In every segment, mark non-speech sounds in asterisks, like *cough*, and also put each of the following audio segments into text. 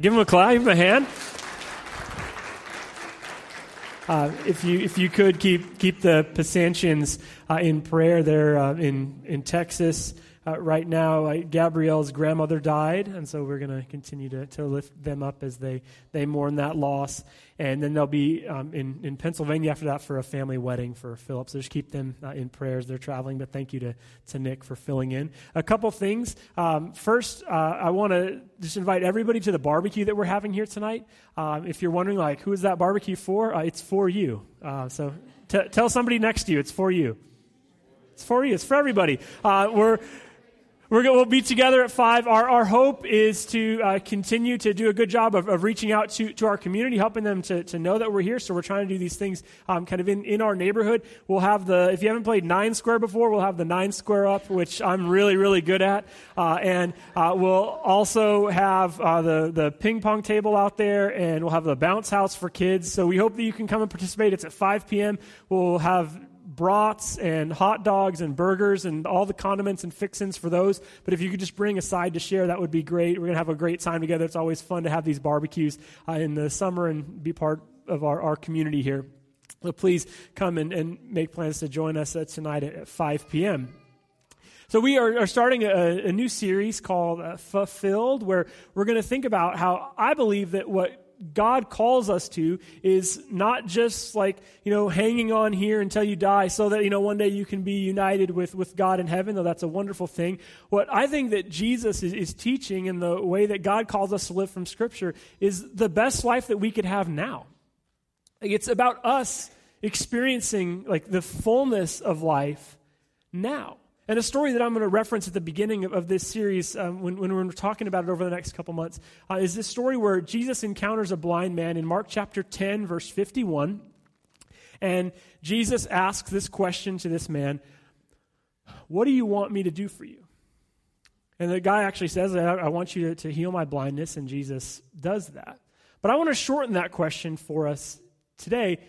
Give them a clap, give them a hand. Uh, if you if you could keep keep the Pasantians uh, in prayer, they're uh, in in Texas uh, right now. Uh, Gabrielle's grandmother died, and so we're going to continue to lift them up as they they mourn that loss. And then they'll be um, in in Pennsylvania after that for a family wedding for Philip. So just keep them uh, in prayers. They're traveling, but thank you to to Nick for filling in. A couple things. Um, first, I want to just invite everybody to the barbecue that we're having here tonight. Um, if you're wondering, like, who is that barbecue for? it's for you. so t- tell somebody next to you, it's for you. It's for you. It's for everybody. Uh, we're we're going, we'll be together at 5. Our, our hope is to uh, continue to do a good job of, of reaching out to, to our community, helping them to, to know that we're here. So we're trying to do these things um, kind of in, in our neighborhood. We'll have the, if you haven't played Nine Square before, we'll have the Nine Square up, which I'm really, really good at. Uh, and uh, we'll also have uh, the, the ping pong table out there, and we'll have the bounce house for kids. So we hope that you can come and participate. It's at 5 p.m. We'll have brats and hot dogs and burgers and all the condiments and fixins for those. But if you could just bring a side to share, that would be great. We're going to have a great time together. It's always fun to have these barbecues uh, in the summer and be part of our, our community here. So please come and, and make plans to join us uh, tonight at 5 p.m. So we are, are starting a, a, new series called uh, Fulfilled, where we're going to think about how I believe that what God calls us to is not just like, you know, hanging on here until you die so that, you know, one day you can be united with, with God in heaven, though that's a wonderful thing. What I think that Jesus is, is teaching in the way that God calls us to live from Scripture is the best life that we could have now. It's about us experiencing like the fullness of life now. And a story that I'm going to reference at the beginning of, of this series, um, when, when, we're talking about it over the next couple months, uh, is this story where Jesus encounters a blind man in Mark chapter 10, verse 51. And Jesus asks this question to this man What do you want me to do for you? And the guy actually says, I, I want you to, to heal my blindness, and Jesus does that. But I want to shorten that question for us today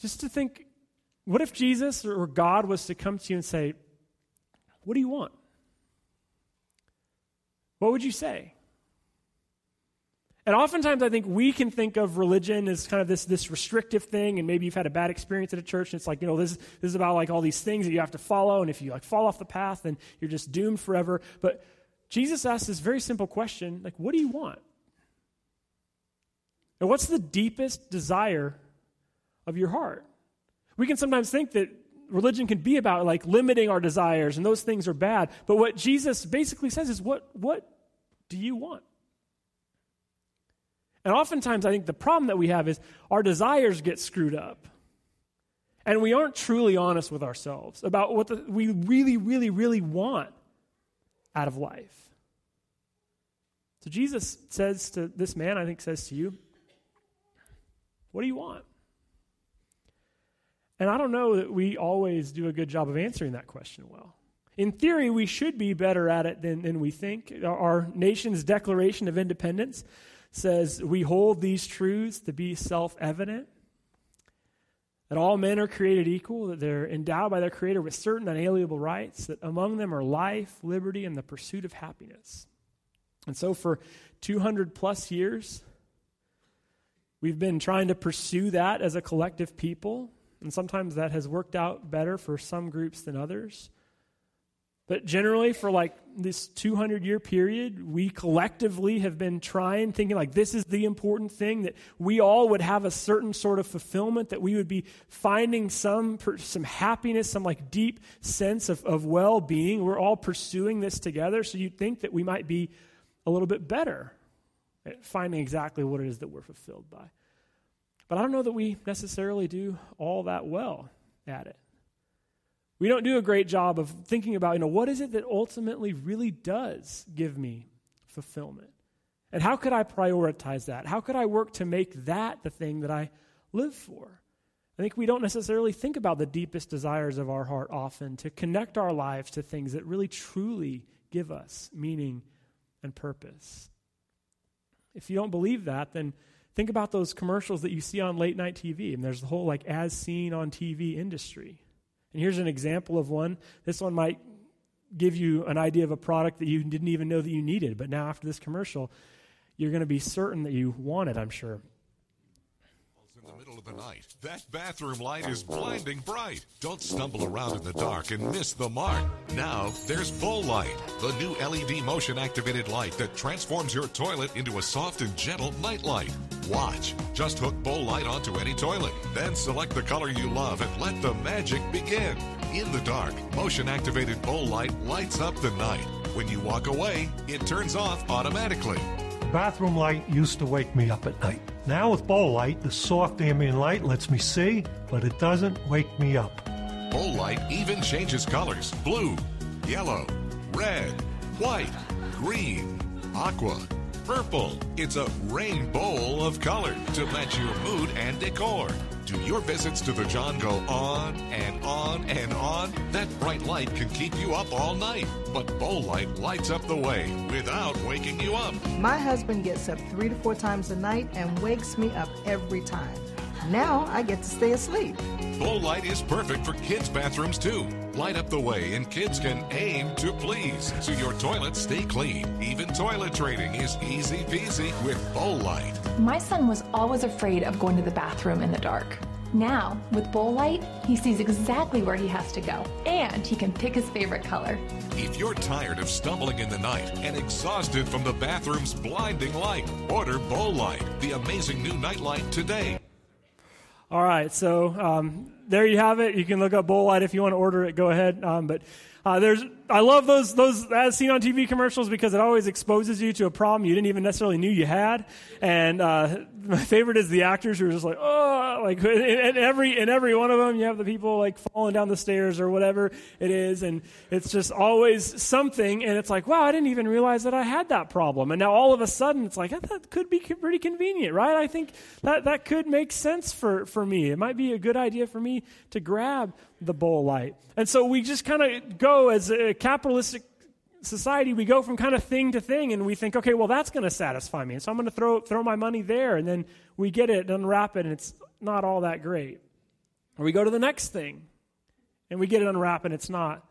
just to think what if Jesus or God was to come to you and say, what do you want? What would you say? And oftentimes, I think we can think of religion as kind of this, this restrictive thing, and maybe you've had a bad experience at a church, and it's like, you know, this, this is about like all these things that you have to follow, and if you like fall off the path, then you're just doomed forever. But Jesus asks this very simple question like, what do you want? And what's the deepest desire of your heart? We can sometimes think that religion can be about like limiting our desires and those things are bad. But what jesus basically says is what what do you want? And oftentimes i think the problem that we have is our desires get screwed up. And we aren't truly honest with ourselves about what the, we really really really want out of life. So jesus says to this man i think says to you what do you want and I don't know that we always do a good job of answering that question well. In theory, we should be better at it than, than we think. Our nation's Declaration of Independence says we hold these truths to be self evident that all men are created equal, that they're endowed by their Creator with certain unalienable rights, that among them are life, liberty, and the pursuit of happiness. And so, for 200 plus years, we've been trying to pursue that as a collective people. And sometimes that has worked out better for some groups than others. But generally, for like this 200 year period, we collectively have been trying, thinking like this is the important thing, that we all would have a certain sort of fulfillment, that we would be finding some, some happiness, some like deep sense of, of well being. We're all pursuing this together. So you'd think that we might be a little bit better at finding exactly what it is that we're fulfilled by. But I don't know that we necessarily do all that well at it. We don't do a great job of thinking about, you know, what is it that ultimately really does give me fulfillment? And how could I prioritize that? How could I work to make that the thing that I live for? I think we don't necessarily think about the deepest desires of our heart often to connect our lives to things that really truly give us meaning and purpose. If you don't believe that, then Think about those commercials that you see on late night TV, and there's the whole like as seen on TV industry. And here's an example of one. This one might give you an idea of a product that you didn't even know that you needed, but now after this commercial, you're going to be certain that you want it, I'm sure in the middle of the night. That bathroom light is blinding bright. Don't stumble around in the dark and miss the mark. Now there's Bowl Light, the new LED motion activated light that transforms your toilet into a soft and gentle night light. Watch. Just hook Bowl Light onto any toilet. Then select the color you love and let the magic begin. In the dark, motion activated Bowl Light lights up the night. When you walk away, it turns off automatically. Bathroom light used to wake me up at night. Now with Bowl Light, the soft ambient light lets me see, but it doesn't wake me up. Bowl Light even changes colors blue, yellow, red, white, green, aqua, purple. It's a rainbow of color to match your mood and decor. Do your visits to the John go on and on and on? That bright light can keep you up all night, but Bowl Light lights up the way without waking you up. My husband gets up three to four times a night and wakes me up every time. Now I get to stay asleep. Bowl Light is perfect for kids' bathrooms too. Light up the way, and kids can aim to please, so your toilets stay clean. Even toilet training is easy peasy with Bowl Light. My son was always afraid of going to the bathroom in the dark. Now, with Bowl Light, he sees exactly where he has to go, and he can pick his favorite color. If you're tired of stumbling in the night and exhausted from the bathroom's blinding light, order Bowl Light, the amazing new nightlight today. All right, so um, there you have it. You can look up Bowl Light if you want to order it. Go ahead. Um, but uh, there's, I love those those as seen on TV commercials because it always exposes you to a problem you didn't even necessarily knew you had. And uh, *laughs* my favorite is the actors who are just like, oh, like *laughs* in, every in every one of them, you have the people like falling down the stairs or whatever it is, and it's just always something. And it's like, wow, I didn't even realize that I had that problem. And now all of a sudden, it's like that could be pretty convenient, right? I think that that could make sense for for me. It might be a good idea for me to grab the bowl light. And so we just kind of go as a capitalistic society, we go from kind of thing to thing and we think, okay, well, that's going to satisfy me. And so I'm going to throw, throw my money there. And then we get it, and unwrap it, and it's not all that great. Or we go to the next thing and we get it unwrapped and it's not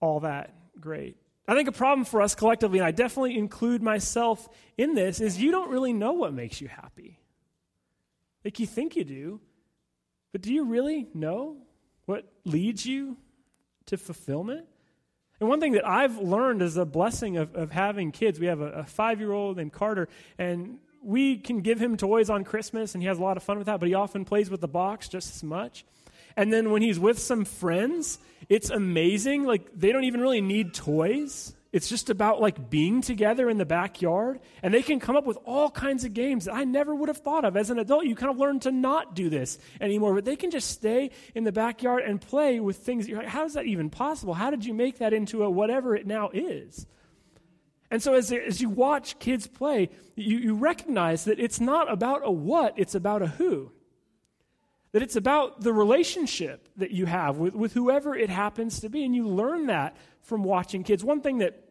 all that great. I think a problem for us collectively, and I definitely include myself in this, is you don't really know what makes you happy. Like you think you do, but do you really know leads you to fulfillment? And one thing that I've learned is a blessing of, of having kids. We have a, a five year old named Carter, and we can give him toys on Christmas, and he has a lot of fun with that, but he often plays with the box just as much. And then when he's with some friends, it's amazing. Like, they don't even really need toys. It's just about like being together in the backyard, and they can come up with all kinds of games that I never would have thought of. As an adult, you kind of learn to not do this anymore, but they can just stay in the backyard and play with things. You're like, How is that even possible? How did you make that into a whatever it now is? And so, as, as you watch kids play, you, you recognize that it's not about a what, it's about a who. That it's about the relationship that you have with, with whoever it happens to be. And you learn that from watching kids. One thing that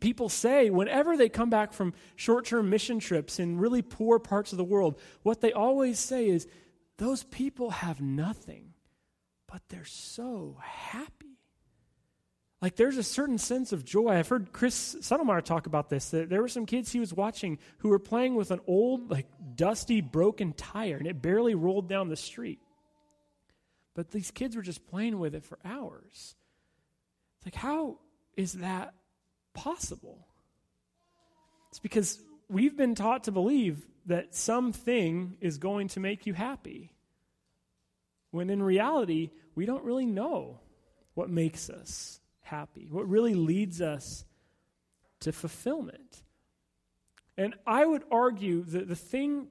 people say whenever they come back from short term mission trips in really poor parts of the world, what they always say is, those people have nothing, but they're so happy. Like there's a certain sense of joy. I've heard Chris Suttlemeyer talk about this. That there were some kids he was watching who were playing with an old, like dusty, broken tire, and it barely rolled down the street. But these kids were just playing with it for hours. It's like, how is that possible? It's because we've been taught to believe that something is going to make you happy. When in reality, we don't really know what makes us happy, what really leads us to fulfillment. And I would argue that the thing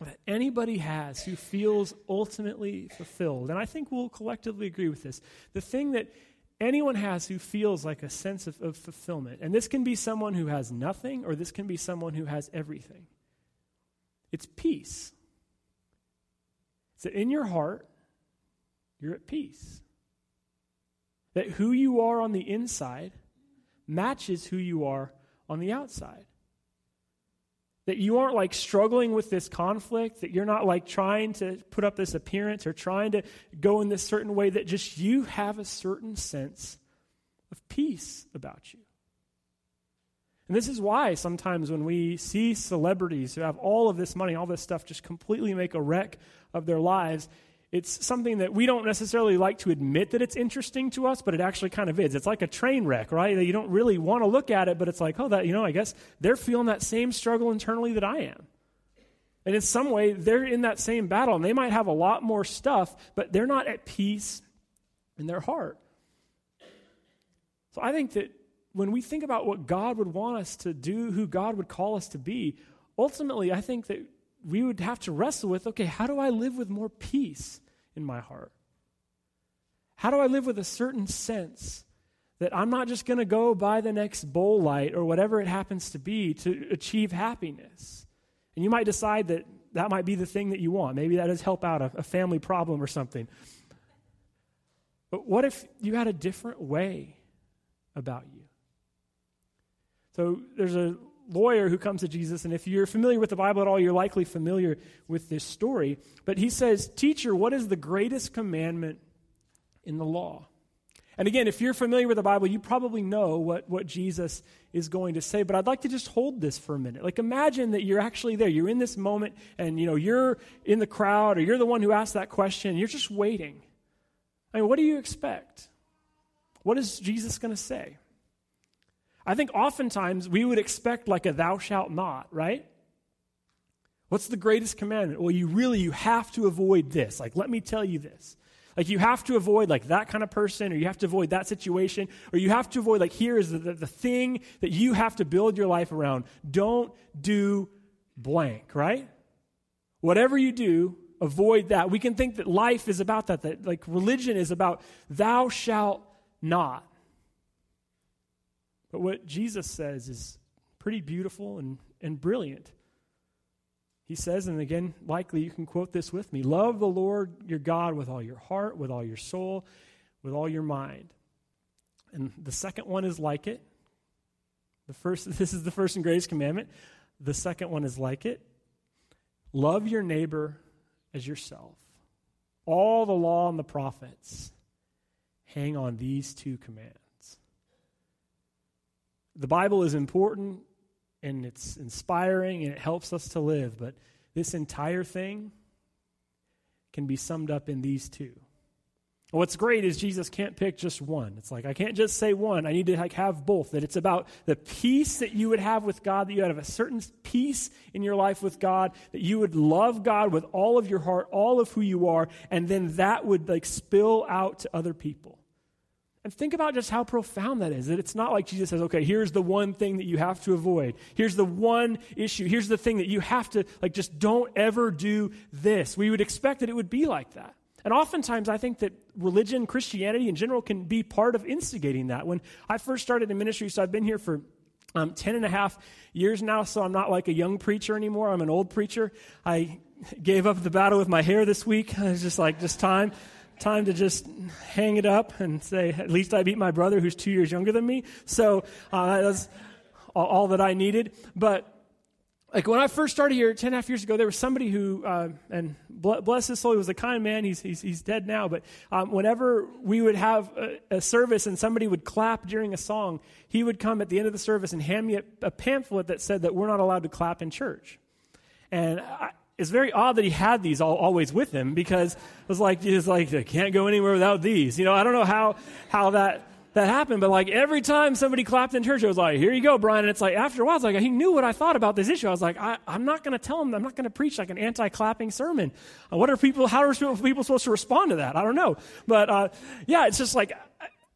that anybody has who feels ultimately fulfilled, and I think we'll collectively agree with this, the thing that anyone has who feels like a sense of, of fulfillment. And this can be someone who has nothing, or this can be someone who has everything. It's peace. That in your heart, you're at peace. That who you are on the inside matches who you are on the outside. That you aren't like struggling with this conflict, that you're not like trying to put up this appearance or trying to go in this certain way, that just you have a certain sense of peace about you. And this is why sometimes when we see celebrities who have all of this money, all this stuff, just completely make a wreck of their lives, it's something that we don't necessarily like to admit that it's interesting to us, but it actually kind of is. It's like a train wreck, right? That you don't really want to look at it, but it's like, oh, that, you know, I guess they're feeling that same struggle internally that I am. And in some way, they're in that same battle, and they might have a lot more stuff, but they're not at peace in their heart. So I think that when we think about what God would want us to do, who God would call us to be, ultimately, I think that we would have to wrestle with okay, how do I live with more peace in my heart? How do I live with a certain sense that I'm not just going to go buy the next bowl light or whatever it happens to be to achieve happiness? And you might decide that that might be the thing that you want. Maybe that does help out a, a family problem or something. But what if you had a different way about you? So there's a lawyer who comes to Jesus, and if you're familiar with the Bible at all, you're likely familiar with this story. But he says, Teacher, what is the greatest commandment in the law? And again, if you're familiar with the Bible, you probably know what, what Jesus is going to say. But I'd like to just hold this for a minute. Like imagine that you're actually there. You're in this moment and you know you're in the crowd or you're the one who asked that question. You're just waiting. I mean, what do you expect? What is Jesus going to say? I think oftentimes we would expect like a thou shalt not, right? What's the greatest commandment? Well, you really you have to avoid this. Like let me tell you this. Like you have to avoid like that kind of person or you have to avoid that situation or you have to avoid like here is the, the, the thing that you have to build your life around. Don't do blank, right? Whatever you do, avoid that. We can think that life is about that, that like religion is about thou shalt not. But what Jesus says is pretty beautiful and, and brilliant. He says, and again, likely you can quote this with me love the Lord your God with all your heart, with all your soul, with all your mind. And the second one is like it. The first, *laughs* this is the first and greatest commandment. The second one is like it. Love your neighbor as yourself. All the law and the prophets hang on these two commands the Bible is important and it's inspiring and it helps us to live, but this entire thing can be summed up in these two. What's great is Jesus can't pick just one. It's like I can't just say one. I need to like have both. That it's about the peace that you would have with God, that you have a certain peace in your life with God, that you would love God with all of your heart, all of who you are, and then that would like spill out to other people. And think about just how profound that is. That it's not like Jesus says, okay, here's the one thing that you have to avoid. Here's the one issue. Here's the thing that you have to, like, just don't ever do this. We would expect that it would be like that. And oftentimes, I think that religion, Christianity in general, can be part of instigating that. When I first started in ministry, so I've been here for um, 10 and a half years now, so I'm not like a young preacher anymore. I'm an old preacher. I gave up the battle with my hair this week. *laughs* I was just like, just time time to just hang it up and say, at least I beat my brother who's two years younger than me. So uh, that's all, that I needed. But like when I first started here 10 and a half years ago, there was somebody who, uh, and bless his soul, he was a kind man. He's, he's, he's dead now. But um, whenever we would have a, a, service and somebody would clap during a song, he would come at the end of the service and hand me a, a pamphlet that said that we're not allowed to clap in church. And I, it's very odd that he had these all, always with him because it was like, he's like, I can't go anywhere without these. You know, I don't know how, how that, that happened, but like every time somebody clapped in church, it was like, here you go, Brian. And it's like, after a while, it's like, he knew what I thought about this issue. I was like, I, am not going to tell him, I'm not going to preach like an anti clapping sermon. Uh, what are people, how are people supposed to respond to that? I don't know. But uh, yeah, it's just like,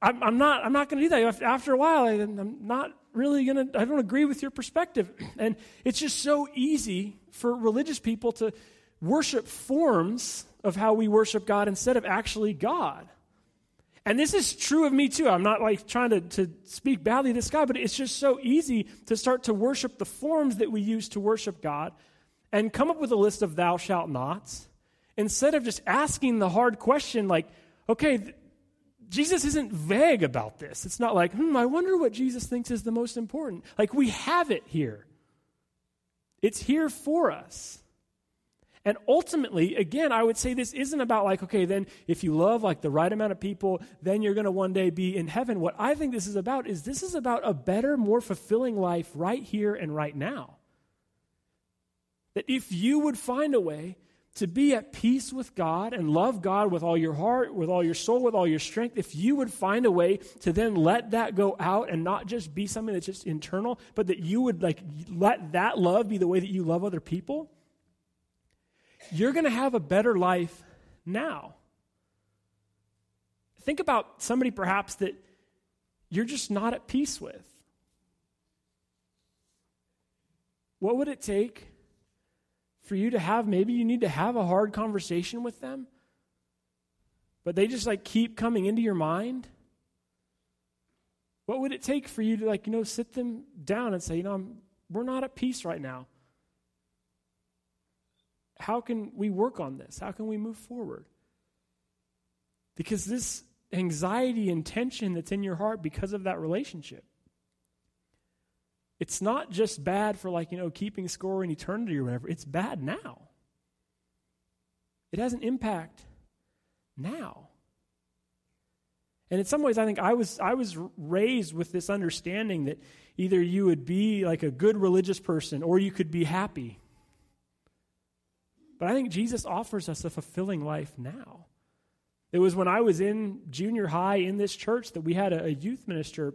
I, I'm not, I'm not going to do that. After a while, I, I'm not really going to, I don't agree with your perspective. *clears throat* And it's just so easy for religious people to worship forms of how we worship God instead of actually God. And this is true of me too. I'm not like trying to, to speak badly of this guy, but it's just so easy to start to worship the forms that we use to worship God and come up with a list of thou shalt nots instead of just asking the hard question like, okay, Jesus isn't vague about this. It's not like, hmm, I wonder what Jesus thinks is the most important. Like, we have it here, it's here for us. And ultimately, again, I would say this isn't about like, okay, then if you love like the right amount of people, then you're going to one day be in heaven. What I think this is about is this is about a better, more fulfilling life right here and right now. That if you would find a way to be at peace with God and love God with all your heart, with all your soul, with all your strength, if you would find a way to then let that go out and not just be something that's just internal, but that you would like let that love be the way that you love other people, you're going to have a better life now. Think about somebody perhaps that you're just not at peace with. What would it take for you to have, maybe you need to have a hard conversation with them, but they just like keep coming into your mind? What would it take for you to like, you know, sit them down and say, you know, I'm, we're not at peace right now. How can we work on this? How can we move forward? Because this anxiety and tension that's in your heart because of that relationship it's not just bad for, like, you know, keeping score in eternity or whatever. It's bad now. It has an impact now. And in some ways, I think I was, I was raised with this understanding that either you would be like a good religious person or you could be happy. But I think Jesus offers us a fulfilling life now. It was when I was in junior high in this church that we had a, a youth minister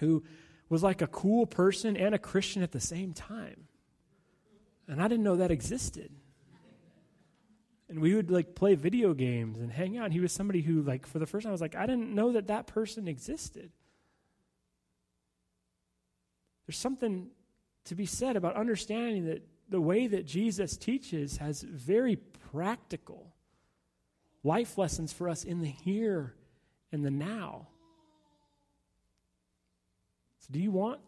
who was like a cool person and a Christian at the same time. And I didn't know that existed. And we would like play video games and hang out. And he was somebody who, like, for the first time, I was like, I didn't know that that person existed. There's something to be said about understanding that the way that Jesus teaches has very practical life lessons for us in the here and the now. Do you want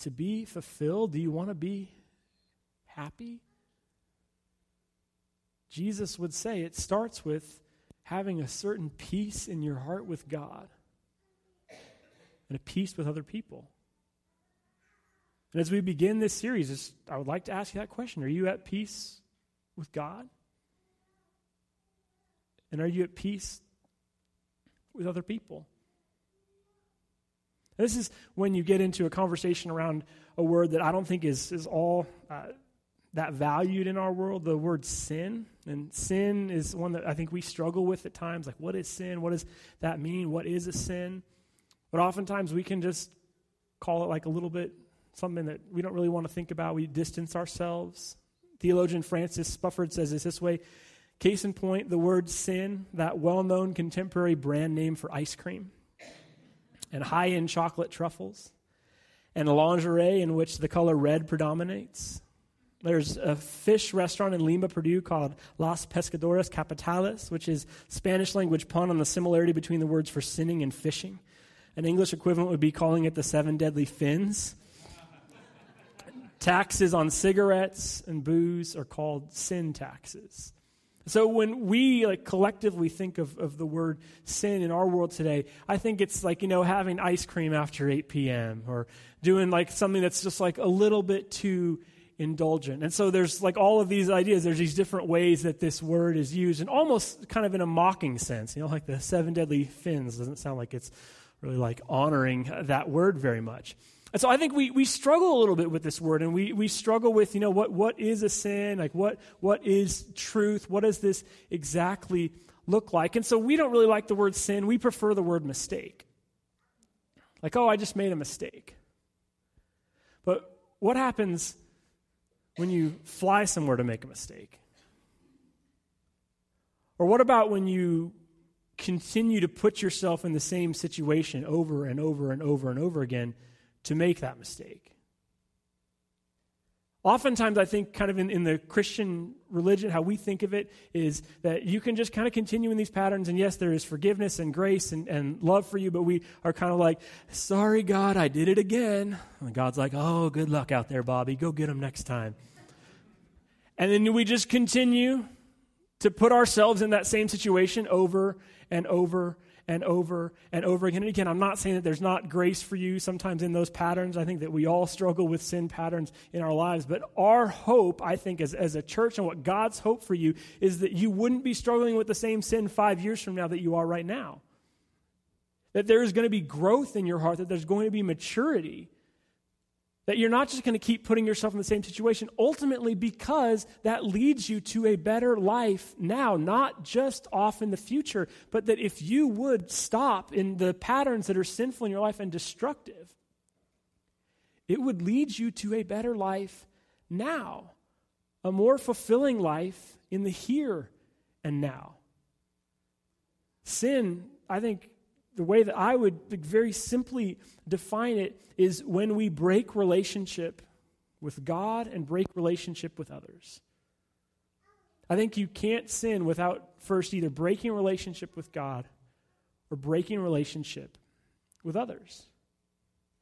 to be fulfilled? Do you want to be happy? Jesus would say it starts with having a certain peace in your heart with God and a peace with other people. And as we begin this series, I would like to ask you that question Are you at peace with God? And are you at peace with other people? This is when you get into a conversation around a word that I don't think is, is all uh, that valued in our world the word sin. And sin is one that I think we struggle with at times. Like, what is sin? What does that mean? What is a sin? But oftentimes we can just call it like a little bit something that we don't really want to think about. We distance ourselves. Theologian Francis Spufford says this this way Case in point, the word sin, that well known contemporary brand name for ice cream and high end chocolate truffles, and lingerie in which the color red predominates. There's a fish restaurant in Lima, Peru called Las Pescadoras Capitales, which is Spanish language pun on the similarity between the words for sinning and fishing. An English equivalent would be calling it the seven deadly fins. Taxes on cigarettes and booze are called sin taxes. So when we like collectively think of, of the word sin in our world today, I think it's like, you know, having ice cream after 8 p.m. or doing like something that's just like a little bit too indulgent. And so there's like all of these ideas. There's these different ways that this word is used and almost kind of in a mocking sense. You know, like the seven deadly fins doesn't sound like it's really like honoring that word very much. And so I think we, we struggle a little bit with this word, and we, we struggle with, you know, what, what is a sin? Like, what, what is truth? What does this exactly look like? And so we don't really like the word sin. We prefer the word mistake. Like, oh, I just made a mistake. But what happens when you fly somewhere to make a mistake? Or what about when you continue to put yourself in the same situation over and over and over and over again? To make that mistake. Oftentimes, I think, kind of in, in the Christian religion, how we think of it is that you can just kind of continue in these patterns, and yes, there is forgiveness and grace and, and love for you, but we are kind of like, sorry, God, I did it again. And God's like, oh, good luck out there, Bobby. Go get him next time. And then we just continue to put ourselves in that same situation over and over and over and over again. And again, I'm not saying that there's not grace for you sometimes in those patterns. I think that we all struggle with sin patterns in our lives. But our hope, I think, as, as a church and what God's hope for you is that you wouldn't be struggling with the same sin five years from now that you are right now. That there is going to be growth in your heart, that there's going to be maturity that you're not just going to keep putting yourself in the same situation, ultimately, because that leads you to a better life now, not just off in the future, but that if you would stop in the patterns that are sinful in your life and destructive, it would lead you to a better life now, a more fulfilling life in the here and now. Sin, I think, the way that I would very simply define it is when we break relationship with God and break relationship with others. I think you can't sin without first either breaking relationship with God or breaking relationship with others.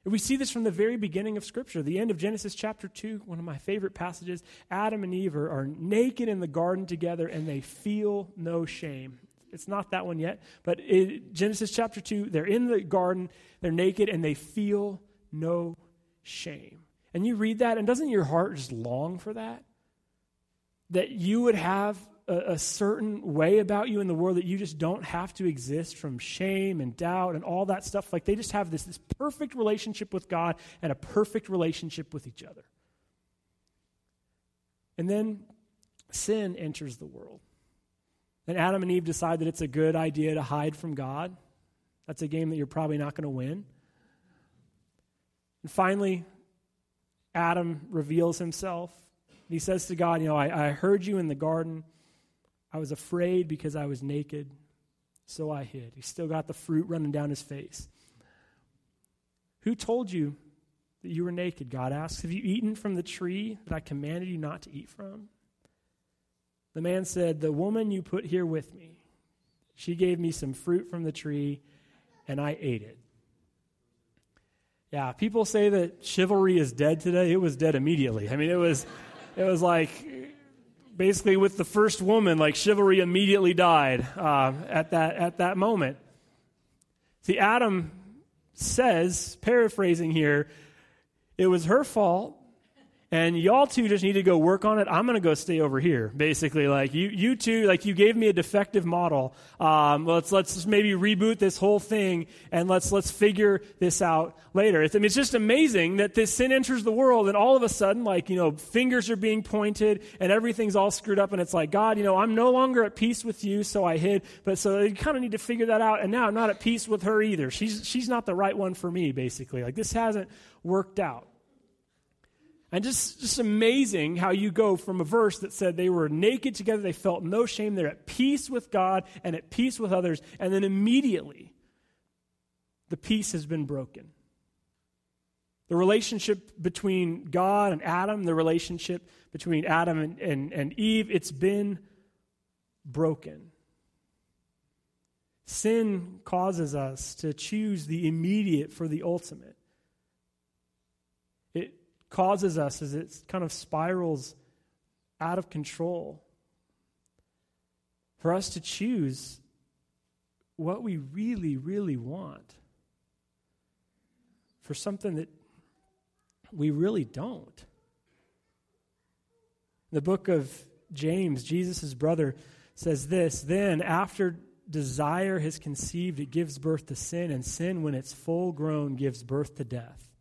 And we see this from the very beginning of Scripture, the end of Genesis chapter 2, one of my favorite passages. Adam and Eve are, are naked in the garden together and they feel no shame. It's not that one yet. But it, Genesis chapter 2, they're in the garden, they're naked, and they feel no shame. And you read that, and doesn't your heart just long for that? That you would have a, a, certain way about you in the world that you just don't have to exist from shame and doubt and all that stuff. Like they just have this, this perfect relationship with God and a perfect relationship with each other. And then sin enters the world. And Adam and Eve decide that it's a good idea to hide from God. That's a game that you're probably not going to win. And finally, Adam reveals himself. He says to God, You know, I, I heard you in the garden. I was afraid because I was naked, so I hid. He still got the fruit running down his face. Who told you that you were naked? God asks. Have you eaten from the tree that I commanded you not to eat from? The man said, The woman you put here with me, she gave me some fruit from the tree, and I ate it. Yeah, people say that chivalry is dead today. It was dead immediately. I mean, it was, it was like basically with the first woman, like chivalry immediately died uh, at that at that moment. See, Adam says, paraphrasing here, it was her fault and y'all two just need to go work on it. I'm going to go stay over here. Basically, like you, you two, like you gave me a defective model. Um, let's let's maybe reboot this whole thing and let's let's figure this out later. It's, I mean, it's just amazing that this sin enters the world and all of a sudden, like you know, fingers are being pointed and everything's all screwed up, and it's like God, you know, I'm no longer at peace with you, so I hid. But so you kind of need to figure that out. And now I'm not at peace with her either. She's she's not the right one for me. Basically, like this hasn't worked out. And just, just amazing how you go from a verse that said they were naked together, they felt no shame, they're at peace with God and at peace with others, and then immediately the peace has been broken. The relationship between God and Adam, the relationship between Adam and, and, and Eve, it's been broken. Sin causes us to choose the immediate for the ultimate causes us as it kind of spirals out of control. For us to choose what we really, really want for something that we really don't. The book of James, Jesus' brother says this Then, after desire has conceived, it gives birth to sin, and sin, when it's full grown, gives birth to death.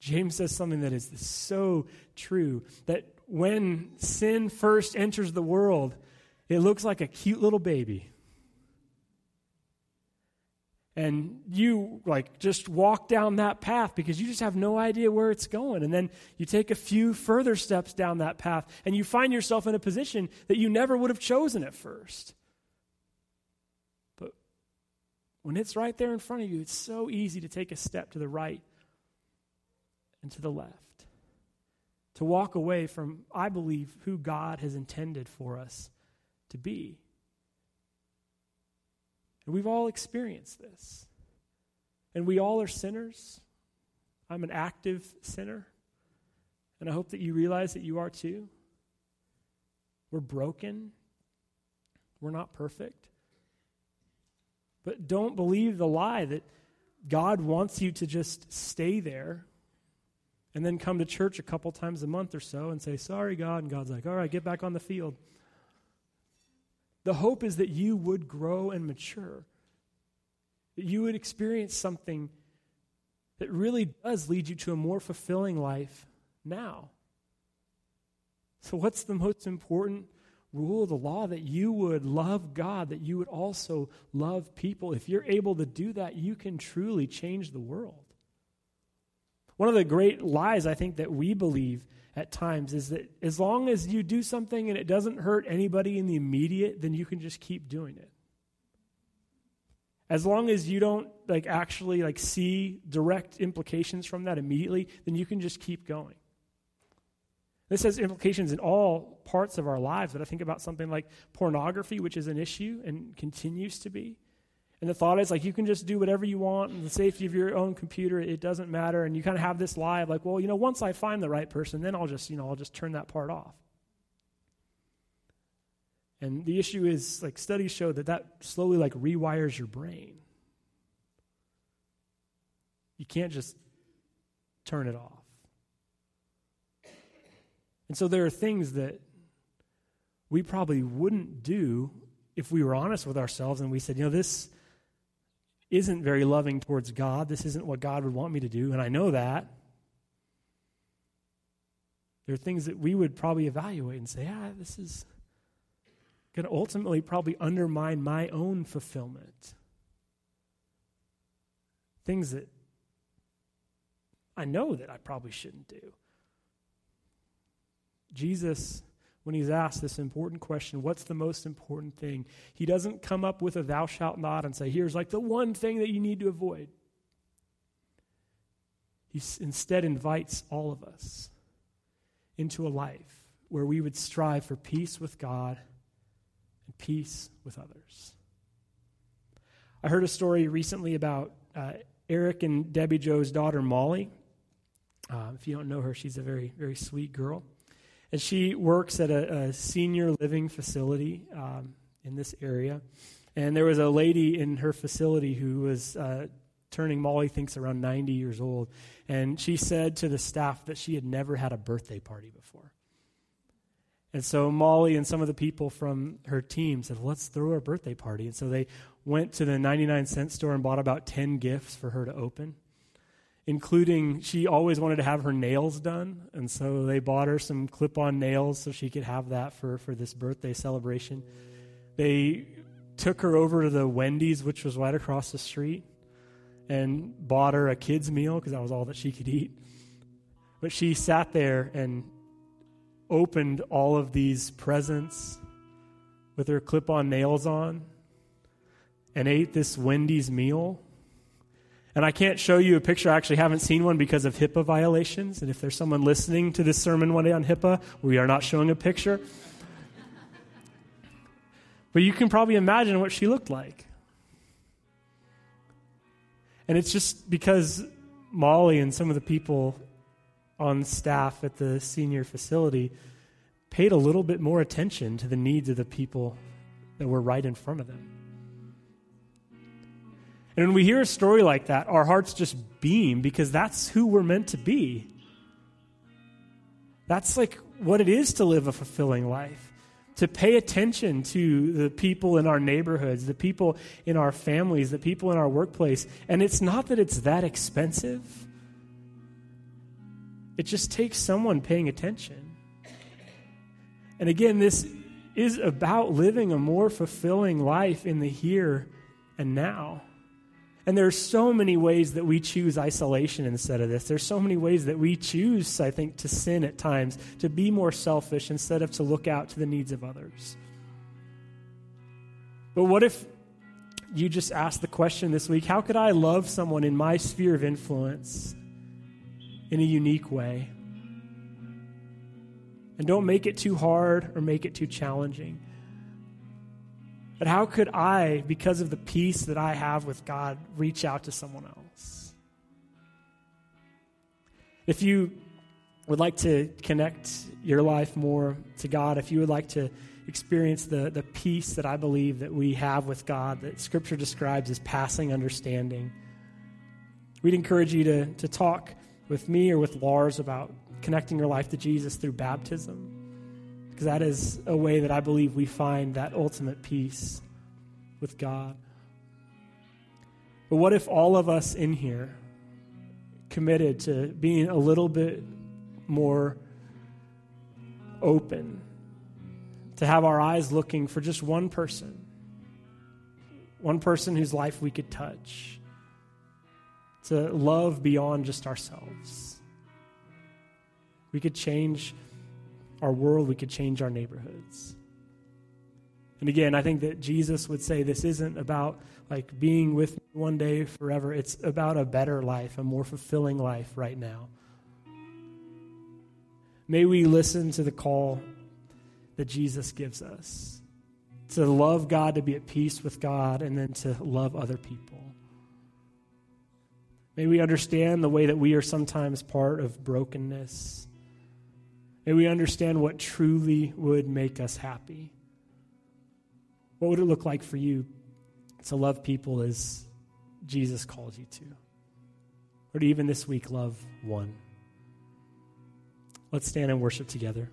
James says something that is so true that when sin first enters the world, it looks like a cute little baby. And you like just walk down that path because you just have no idea where it's going. And then you take a few further steps down that path and you find yourself in a position that you never would have chosen at first. But when it's right there in front of you, it's so easy to take a step to the right and to the left. To walk away from, I believe, who God has intended for us to be. And we've all experienced this. And we all are sinners. I'm an active sinner. And I hope that you realize that you are too. We're broken. We're not perfect. But don't believe the lie that God wants you to just stay there and then come to church a couple times a month or so and say, Sorry, God. And God's like, All right, get back on the field. The hope is that you would grow and mature, that you would experience something that really does lead you to a more fulfilling life now. So, what's the most important rule of the law? That you would love God, that you would also love people. If you're able to do that, you can truly change the world. One of the great lies I think that we believe at times is that as long as you do something and it doesn't hurt anybody in the immediate, then you can just keep doing it. As long as you don't like actually like see direct implications from that immediately, then you can just keep going. This has implications in all parts of our lives, but I think about something like pornography, which is an issue and continues to be. And the thought is like you can just do whatever you want in the safety of your own computer, it doesn't matter. And you kind of have this lie of like, well, you know, once I find the right person, then I'll just, you know, I'll just turn that part off. And the issue is like studies show that that slowly like rewires your brain. You can't just turn it off. And so there are things that we probably wouldn't do if we were honest with ourselves and we said, you know, this isn't very loving towards God. This isn't what God would want me to do, and I know that. There are things that we would probably evaluate and say, ah, this is going to ultimately probably undermine my own fulfillment. Things that I know that I probably shouldn't do. Jesus when he's asked this important question what's the most important thing? He doesn't come up with a thou shalt not and say, here's like the one thing that you need to avoid. He instead invites all of us into a life where we would strive for peace with God and peace with others. I heard a story recently about uh, Eric and Debbie Joe's daughter, Molly. Uh, if you don't know her, she's a very, very sweet girl. And she works at a, a senior living facility um, in this area. And there was a lady in her facility who was uh, turning, Molly thinks, around 90 years old. And she said to the staff that she had never had a birthday party before. And so Molly and some of the people from her team said, let's throw a birthday party. And so they went to the 99 cent store and bought about 10 gifts for her to open including she always wanted to have her nails done, and so they bought her some clip on nails so she could have that for, for this birthday celebration. They took her over to the Wendy's, which was right across the street, and bought her a kid's meal because that was all that she could eat. But she sat there and opened all of these presents with her clip on nails on and ate this Wendy's meal and I can't show you a picture. I actually haven't seen one because of HIPAA violations. And if there's someone listening to this sermon one day on HIPAA, we are not showing a picture. but you can probably imagine what she looked like. And it's just because Molly and some of the people on staff at the senior facility paid a little bit more attention to the needs of the people that were right in front of them. And when we hear a story like that, our hearts just beam because that's who we're meant to be. That's like what it is to live a fulfilling life. To pay attention to the people in our neighborhoods, the people in our families, the people in our workplace. And it's not that it's that expensive, it just takes someone paying attention. And again, this is about living a more fulfilling life in the here and now. And there are so many ways that we choose isolation instead of this. There's so many ways that we choose, I think, to sin at times, to be more selfish instead of to look out to the needs of others. But what if you just ask the question this week how could I love someone in my sphere of influence in a unique way? And don't make it too hard or make it too challenging. But how could I, because of the peace that I have with God, reach out to someone else? If you would like to connect your life more to God, if you would like to experience the, the peace that I believe that we have with God that Scripture describes as passing understanding. We'd encourage you to, to talk with me or with Lars about connecting your life to Jesus through baptism, because that is a way that I believe we find that ultimate peace with God. But what if all of us in here committed to being a little bit more open, to have our eyes looking for just one person, one person whose life we could touch, to love beyond just ourselves? We could change our world, we could change our neighborhoods. And again, I think that Jesus would say this isn't about like being with me one day forever. It's about a better life, a more fulfilling life right now. May we listen to the call that Jesus gives us to love God, to be at peace with God, and then to love other people. May we understand the way that we are sometimes part of brokenness. May we understand what truly would make us happy. What would it look like for you to love people as Jesus calls you to? Or to even this week love one? Let's stand and worship together.